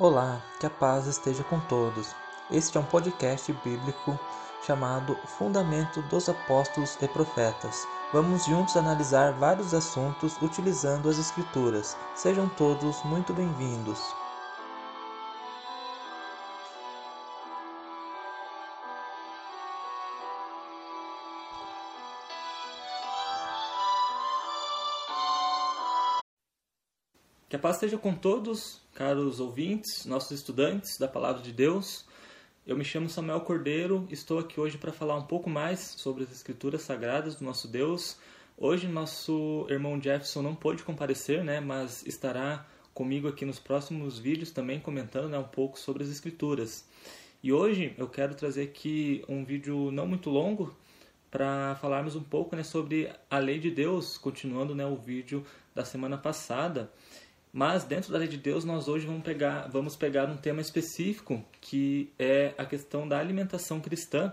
Olá, que a paz esteja com todos. Este é um podcast bíblico chamado Fundamento dos Apóstolos e Profetas. Vamos juntos analisar vários assuntos utilizando as Escrituras. Sejam todos muito bem-vindos. Que a paz esteja com todos, caros ouvintes, nossos estudantes da Palavra de Deus. Eu me chamo Samuel Cordeiro, estou aqui hoje para falar um pouco mais sobre as Escrituras Sagradas do nosso Deus. Hoje nosso irmão Jefferson não pôde comparecer, né, mas estará comigo aqui nos próximos vídeos também comentando né, um pouco sobre as Escrituras. E hoje eu quero trazer aqui um vídeo não muito longo para falarmos um pouco né, sobre a lei de Deus, continuando né, o vídeo da semana passada. Mas dentro da lei de Deus, nós hoje vamos pegar, vamos pegar um tema específico que é a questão da alimentação cristã.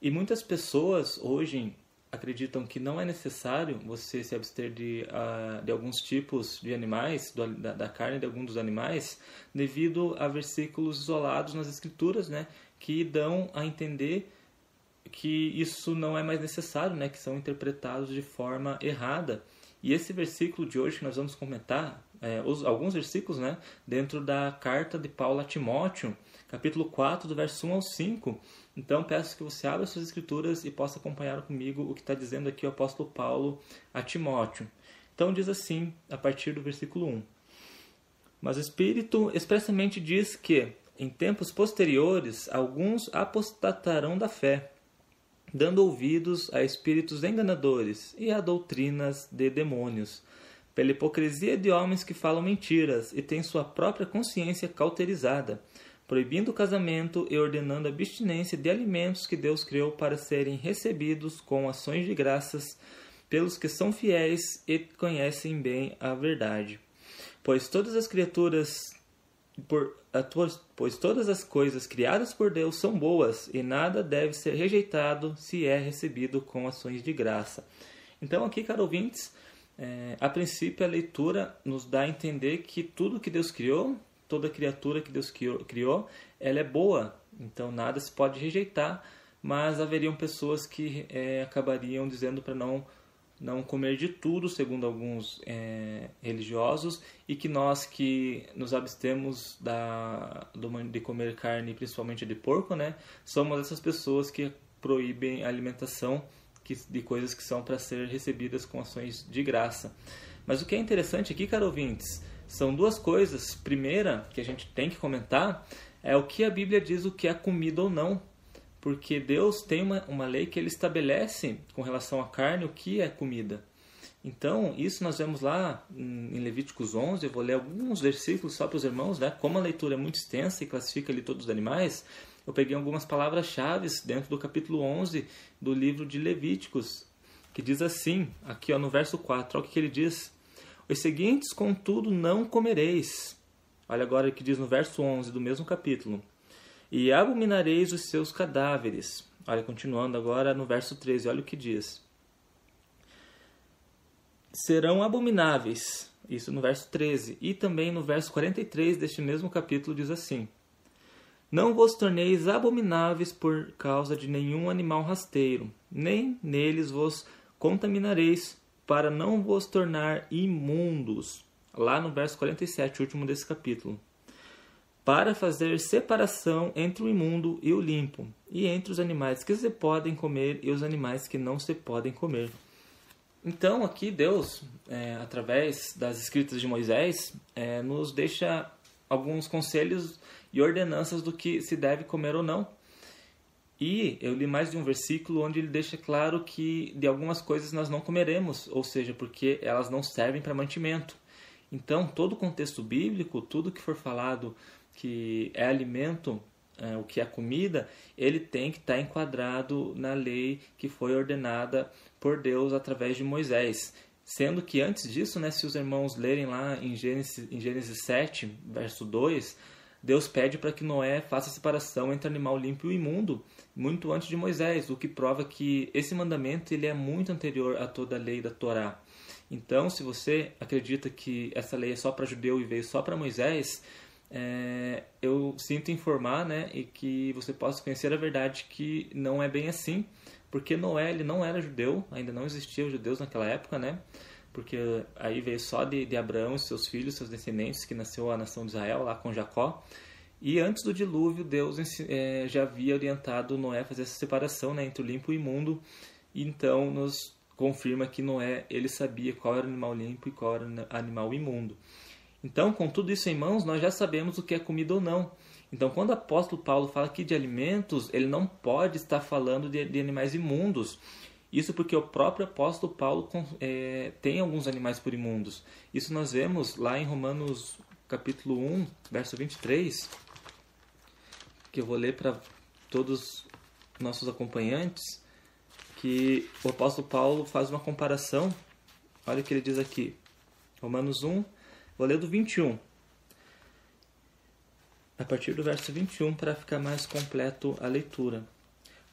E muitas pessoas hoje acreditam que não é necessário você se abster de, uh, de alguns tipos de animais, da, da, carne de alguns dos animais, devido a versículos isolados nas Escrituras, né, que dão a entender que isso não é mais necessário, né, que são interpretados de forma errada. E esse versículo de hoje que nós vamos comentar, é, os, alguns versículos, né, dentro da carta de Paulo a Timóteo, capítulo 4, do verso 1 ao 5. Então peço que você abra suas escrituras e possa acompanhar comigo o que está dizendo aqui o apóstolo Paulo a Timóteo. Então diz assim, a partir do versículo 1. Mas o Espírito expressamente diz que, em tempos posteriores, alguns apostatarão da fé dando ouvidos a espíritos enganadores e a doutrinas de demônios, pela hipocrisia de homens que falam mentiras e têm sua própria consciência cauterizada, proibindo o casamento e ordenando a abstinência de alimentos que Deus criou para serem recebidos com ações de graças pelos que são fiéis e conhecem bem a verdade. Pois todas as criaturas por, pois todas as coisas criadas por Deus são boas e nada deve ser rejeitado se é recebido com ações de graça. Então, aqui, caro ouvintes, é, a princípio a leitura nos dá a entender que tudo que Deus criou, toda criatura que Deus criou, ela é boa, então nada se pode rejeitar, mas haveriam pessoas que é, acabariam dizendo para não não comer de tudo, segundo alguns é, religiosos, e que nós que nos abstemos da, de comer carne, principalmente de porco, né, somos essas pessoas que proíbem a alimentação que, de coisas que são para ser recebidas com ações de graça. Mas o que é interessante aqui, caro ouvintes, são duas coisas. Primeira, que a gente tem que comentar, é o que a Bíblia diz o que é comida ou não porque Deus tem uma, uma lei que ele estabelece com relação à carne o que é comida. Então, isso nós vemos lá em Levíticos 11, eu vou ler alguns versículos só para os irmãos, né? como a leitura é muito extensa e classifica ali todos os animais, eu peguei algumas palavras-chave dentro do capítulo 11 do livro de Levíticos, que diz assim, aqui ó, no verso 4, olha o que ele diz. Os seguintes, contudo, não comereis. Olha agora o que diz no verso 11 do mesmo capítulo e abominareis os seus cadáveres. Olha, continuando agora no verso 13, olha o que diz. Serão abomináveis, isso no verso 13, e também no verso 43 deste mesmo capítulo diz assim: Não vos torneis abomináveis por causa de nenhum animal rasteiro, nem neles vos contaminareis, para não vos tornar imundos. Lá no verso 47, último desse capítulo para fazer separação entre o imundo e o limpo, e entre os animais que se podem comer e os animais que não se podem comer. Então, aqui Deus, é, através das escritas de Moisés, é, nos deixa alguns conselhos e ordenanças do que se deve comer ou não. E eu li mais de um versículo onde ele deixa claro que de algumas coisas nós não comeremos, ou seja, porque elas não servem para mantimento. Então, todo o contexto bíblico, tudo que for falado que é alimento, é, o que é comida, ele tem que estar tá enquadrado na lei que foi ordenada por Deus através de Moisés. Sendo que antes disso, né, se os irmãos lerem lá em Gênesis, em Gênesis 7, verso 2, Deus pede para que Noé faça a separação entre animal limpo e imundo, muito antes de Moisés, o que prova que esse mandamento ele é muito anterior a toda a lei da Torá. Então, se você acredita que essa lei é só para judeu e veio só para Moisés, é, eu sinto informar, né, e que você possa conhecer a verdade que não é bem assim, porque Noé ele não era judeu, ainda não existiam judeus naquela época, né? Porque aí veio só de, de Abraão e seus filhos, seus descendentes, que nasceu a nação de Israel lá com Jacó. E antes do dilúvio, Deus é, já havia orientado Noé a fazer essa separação né, entre o limpo e o imundo. Então nos confirma que Noé ele sabia qual era o animal limpo e qual era o animal imundo. Então, com tudo isso em mãos, nós já sabemos o que é comida ou não. Então, quando o apóstolo Paulo fala aqui de alimentos, ele não pode estar falando de, de animais imundos. Isso porque o próprio apóstolo Paulo é, tem alguns animais por imundos. Isso nós vemos lá em Romanos capítulo 1, verso 23, que eu vou ler para todos nossos acompanhantes, que o apóstolo Paulo faz uma comparação. Olha o que ele diz aqui. Romanos 1, Vou ler do 21. A partir do verso 21 para ficar mais completo a leitura.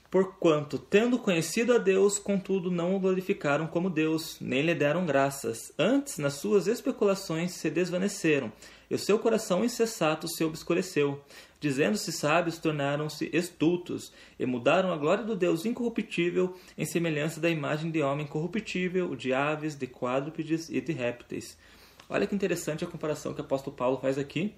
Porquanto, tendo conhecido a Deus, contudo não o glorificaram como Deus, nem lhe deram graças. Antes, nas suas especulações se desvaneceram, e o seu coração insensato se obscureceu. Dizendo-se sábios, tornaram-se estultos, e mudaram a glória do Deus incorruptível em semelhança da imagem de homem corruptível, de aves, de quadrúpedes e de répteis. Olha que interessante a comparação que o apóstolo Paulo faz aqui,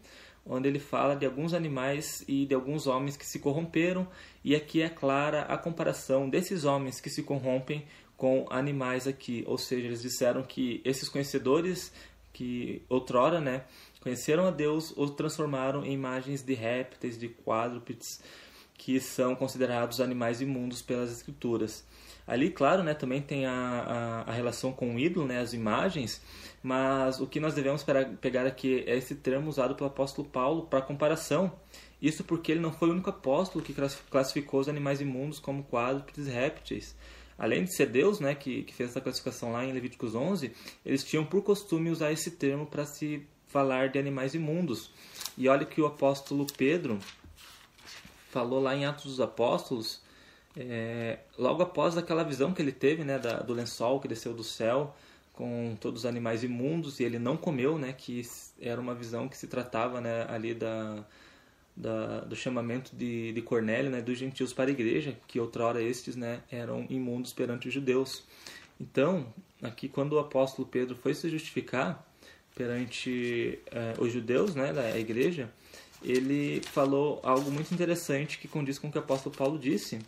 onde ele fala de alguns animais e de alguns homens que se corromperam, e aqui é clara a comparação desses homens que se corrompem com animais aqui, ou seja, eles disseram que esses conhecedores que outrora, né, conheceram a Deus, os transformaram em imagens de répteis, de quadrúpedes, que são considerados animais imundos pelas escrituras. Ali, claro, né, também tem a, a, a relação com o ídolo, né, as imagens, mas o que nós devemos pegar aqui é esse termo usado pelo apóstolo Paulo para comparação. Isso porque ele não foi o único apóstolo que classificou os animais imundos como quadrúpedes répteis. Além de ser Deus, né, que, que fez essa classificação lá em Levíticos 11, eles tinham por costume usar esse termo para se falar de animais imundos. E olha que o apóstolo Pedro falou lá em Atos dos Apóstolos, é, logo após aquela visão que ele teve né, da, do lençol que desceu do céu, com todos os animais imundos e ele não comeu, né? Que era uma visão que se tratava, né? Ali da, da do chamamento de, de Cornélio, né? Dos gentios para a igreja, que outrora estes, né? Eram imundos perante os judeus. Então, aqui quando o apóstolo Pedro foi se justificar perante eh, os judeus, né? Da igreja, ele falou algo muito interessante que condiz com o que o apóstolo Paulo disse.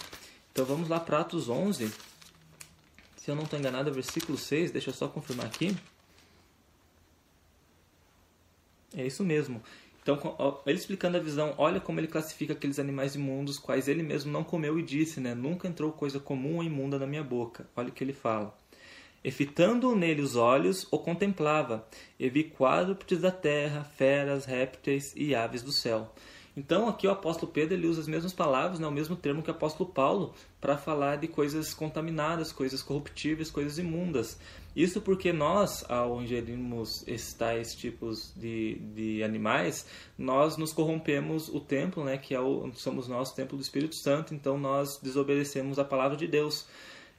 Então vamos lá para Atos 11, se eu não estou enganado, é versículo 6, deixa eu só confirmar aqui. É isso mesmo. Então, ele explicando a visão, olha como ele classifica aqueles animais imundos, quais ele mesmo não comeu e disse, né? Nunca entrou coisa comum ou imunda na minha boca. Olha o que ele fala. E fitando nele os olhos, o contemplava, e vi quadrúpedes da terra, feras, répteis e aves do céu. Então, aqui o apóstolo Pedro ele usa as mesmas palavras, né, o mesmo termo que o apóstolo Paulo, para falar de coisas contaminadas, coisas corruptíveis, coisas imundas. Isso porque nós, ao ingerirmos esses tais tipos de, de animais, nós nos corrompemos o templo, né, que é o, somos nós, o templo do Espírito Santo, então nós desobedecemos a palavra de Deus.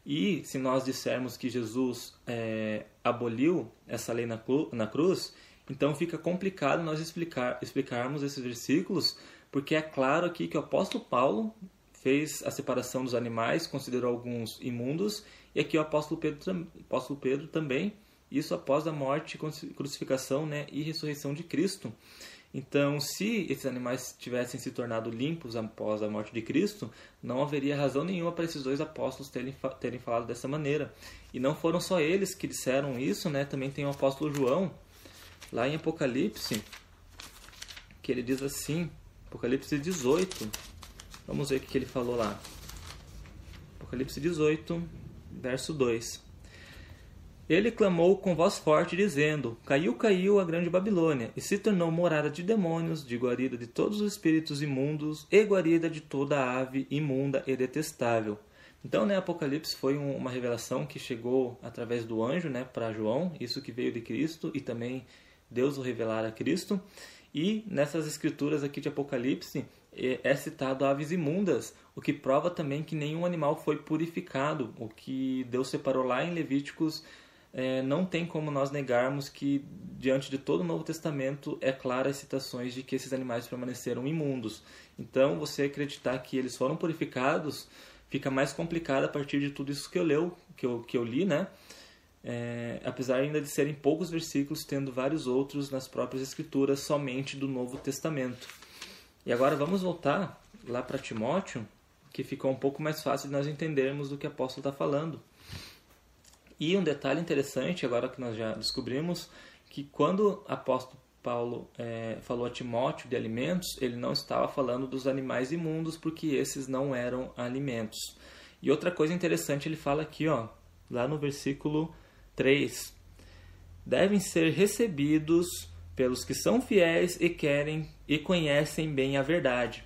E se nós dissermos que Jesus é, aboliu essa lei na, na cruz, então fica complicado nós explicar, explicarmos esses versículos, porque é claro aqui que o apóstolo Paulo fez a separação dos animais, considerou alguns imundos, e aqui o apóstolo Pedro, apóstolo Pedro também, isso após a morte, crucificação né, e ressurreição de Cristo. Então, se esses animais tivessem se tornado limpos após a morte de Cristo, não haveria razão nenhuma para esses dois apóstolos terem, terem falado dessa maneira. E não foram só eles que disseram isso, né? também tem o apóstolo João, Lá em Apocalipse, que ele diz assim, Apocalipse 18, vamos ver o que ele falou lá. Apocalipse 18, verso 2. Ele clamou com voz forte, dizendo: Caiu, caiu a grande Babilônia, e se tornou morada de demônios, de guarida de todos os espíritos imundos, e guarida de toda ave imunda e detestável. Então, né, Apocalipse foi um, uma revelação que chegou através do anjo, né, para João, isso que veio de Cristo e também Deus o revelar a Cristo. E nessas escrituras aqui de Apocalipse é, é citado aves imundas, o que prova também que nenhum animal foi purificado, o que Deus separou lá em Levíticos é, não tem como nós negarmos que, diante de todo o Novo Testamento, é clara as citações de que esses animais permaneceram imundos. Então, você acreditar que eles foram purificados fica mais complicado a partir de tudo isso que eu, leu, que eu, que eu li, né? É, apesar ainda de serem poucos versículos, tendo vários outros nas próprias Escrituras somente do Novo Testamento. E agora vamos voltar lá para Timóteo, que ficou um pouco mais fácil de nós entendermos do que o apóstolo está falando. E um detalhe interessante, agora que nós já descobrimos, que quando o apóstolo Paulo é, falou a Timóteo de alimentos, ele não estava falando dos animais imundos, porque esses não eram alimentos. E outra coisa interessante, ele fala aqui, ó, lá no versículo 3. Devem ser recebidos pelos que são fiéis e querem e conhecem bem a verdade.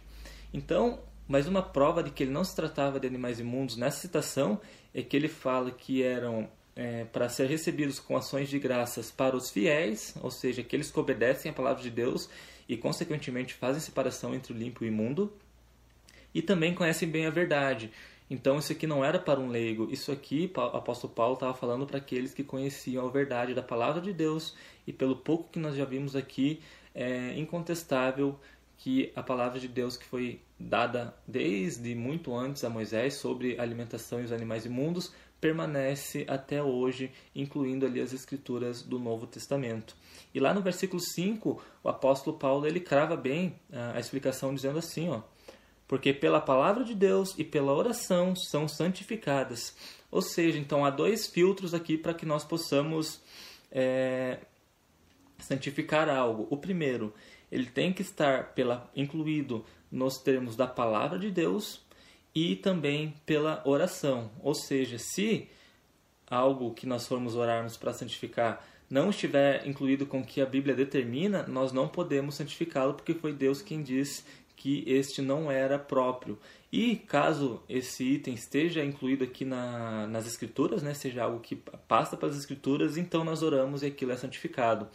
Então, mais uma prova de que ele não se tratava de animais imundos nessa citação é que ele fala que eram é, para ser recebidos com ações de graças para os fiéis, ou seja, aqueles que obedecem a palavra de Deus e, consequentemente, fazem separação entre o limpo e o imundo, e também conhecem bem a verdade. Então, isso aqui não era para um leigo, isso aqui o apóstolo Paulo estava falando para aqueles que conheciam a verdade da palavra de Deus, e pelo pouco que nós já vimos aqui, é incontestável que a palavra de Deus que foi dada desde muito antes a Moisés sobre a alimentação e os animais imundos permanece até hoje, incluindo ali as escrituras do Novo Testamento. E lá no versículo 5, o apóstolo Paulo ele crava bem a, a explicação dizendo assim, ó: porque pela palavra de Deus e pela oração são santificadas. Ou seja, então há dois filtros aqui para que nós possamos é, santificar algo. O primeiro, ele tem que estar pela, incluído nos termos da palavra de Deus e também pela oração. Ou seja, se algo que nós formos orarmos para santificar não estiver incluído com o que a Bíblia determina, nós não podemos santificá-lo porque foi Deus quem diz que este não era próprio. E caso esse item esteja incluído aqui na, nas Escrituras, né, seja algo que passa pelas Escrituras, então nós oramos e aquilo é santificado.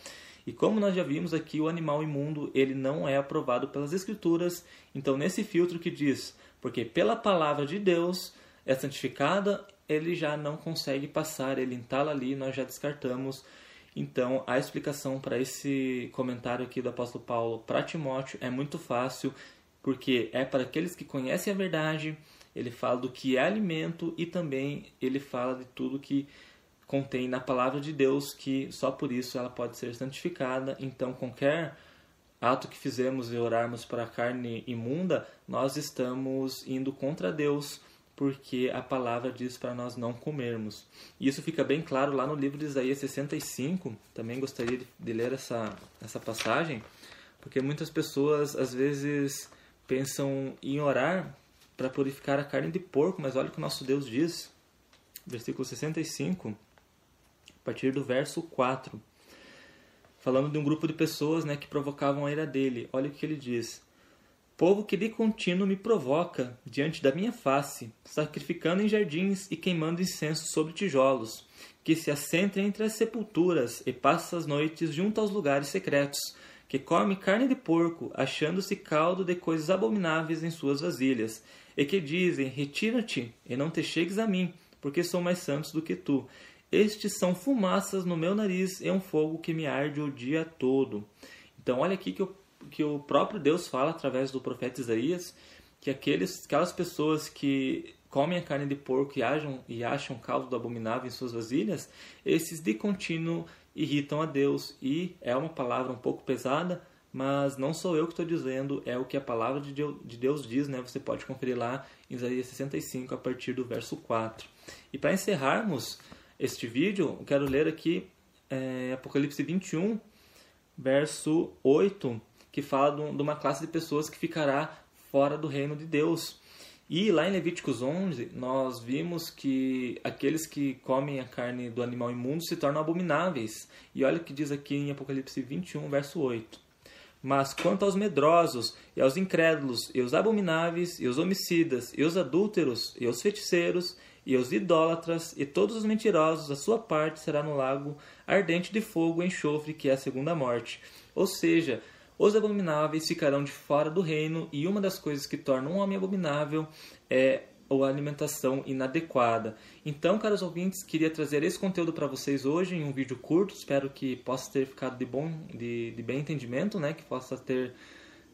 E como nós já vimos aqui, o animal imundo ele não é aprovado pelas Escrituras. Então, nesse filtro que diz porque pela palavra de Deus é santificada, ele já não consegue passar, ele entala ali, nós já descartamos. Então, a explicação para esse comentário aqui do apóstolo Paulo para Timóteo é muito fácil, porque é para aqueles que conhecem a verdade, ele fala do que é alimento e também ele fala de tudo que contém na palavra de Deus, que só por isso ela pode ser santificada. Então, qualquer ato que fizemos e orarmos para a carne imunda, nós estamos indo contra Deus, porque a palavra diz para nós não comermos. E isso fica bem claro lá no livro de Isaías 65. Também gostaria de ler essa, essa passagem, porque muitas pessoas às vezes pensam em orar para purificar a carne de porco, mas olha o que o nosso Deus diz. Versículo 65, a partir do verso 4 falando de um grupo de pessoas né, que provocavam a ira dele. Olha o que ele diz: Povo que de contínuo me provoca diante da minha face, sacrificando em jardins e queimando incenso sobre tijolos, que se assenta entre as sepulturas e passa as noites junto aos lugares secretos, que come carne de porco, achando-se caldo de coisas abomináveis em suas vasilhas, e que dizem: Retira-te e não te chegues a mim, porque sou mais santos do que tu. Estes são fumaças no meu nariz e um fogo que me arde o dia todo. Então, olha aqui que o, que o próprio Deus fala através do profeta Isaías que aqueles, aquelas pessoas que comem a carne de porco e, acham, e acham caldo do abominável em suas vasilhas, esses de contínuo irritam a Deus. E é uma palavra um pouco pesada, mas não sou eu que estou dizendo, é o que a palavra de Deus diz, né? Você pode conferir lá em Isaías 65, a partir do verso 4. E para encerrarmos, este vídeo, eu quero ler aqui é, Apocalipse 21, verso 8, que fala de uma classe de pessoas que ficará fora do reino de Deus. E lá em Levíticos 11, nós vimos que aqueles que comem a carne do animal imundo se tornam abomináveis. E olha o que diz aqui em Apocalipse 21, verso 8. Mas quanto aos medrosos, e aos incrédulos, e aos abomináveis, e aos homicidas, e aos adúlteros, e aos feiticeiros, e os idólatras e todos os mentirosos, a sua parte será no lago ardente de fogo e enxofre, que é a segunda morte. Ou seja, os abomináveis ficarão de fora do reino, e uma das coisas que torna um homem abominável é ou alimentação inadequada. Então, caros ouvintes, queria trazer esse conteúdo para vocês hoje em um vídeo curto. Espero que possa ter ficado de bom, de, de bem entendimento, né? Que possa ter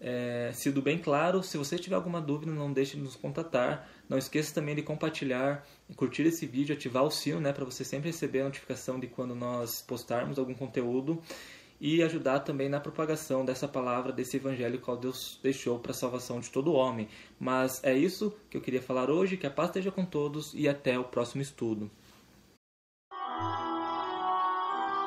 é, sido bem claro. Se você tiver alguma dúvida, não deixe de nos contatar. Não esqueça também de compartilhar, curtir esse vídeo, ativar o sino, né, para você sempre receber a notificação de quando nós postarmos algum conteúdo e ajudar também na propagação dessa palavra, desse evangelho que Deus deixou para a salvação de todo homem. Mas é isso que eu queria falar hoje, que a paz esteja com todos e até o próximo estudo.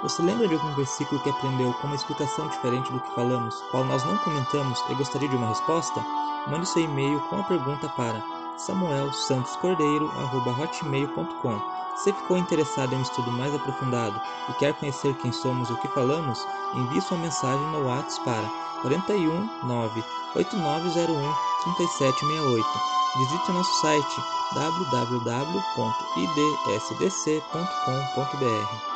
Você lembra de algum versículo que aprendeu com uma explicação diferente do que falamos, qual nós não comentamos e gostaria de uma resposta? Mande seu e-mail com a pergunta para samuelsantoscordeiro.hotmail.com Se ficou interessado em um estudo mais aprofundado e quer conhecer quem somos e o que falamos, envie sua mensagem no WhatsApp para 41 9 8901 3768. Visite nosso site www.idsdc.com.br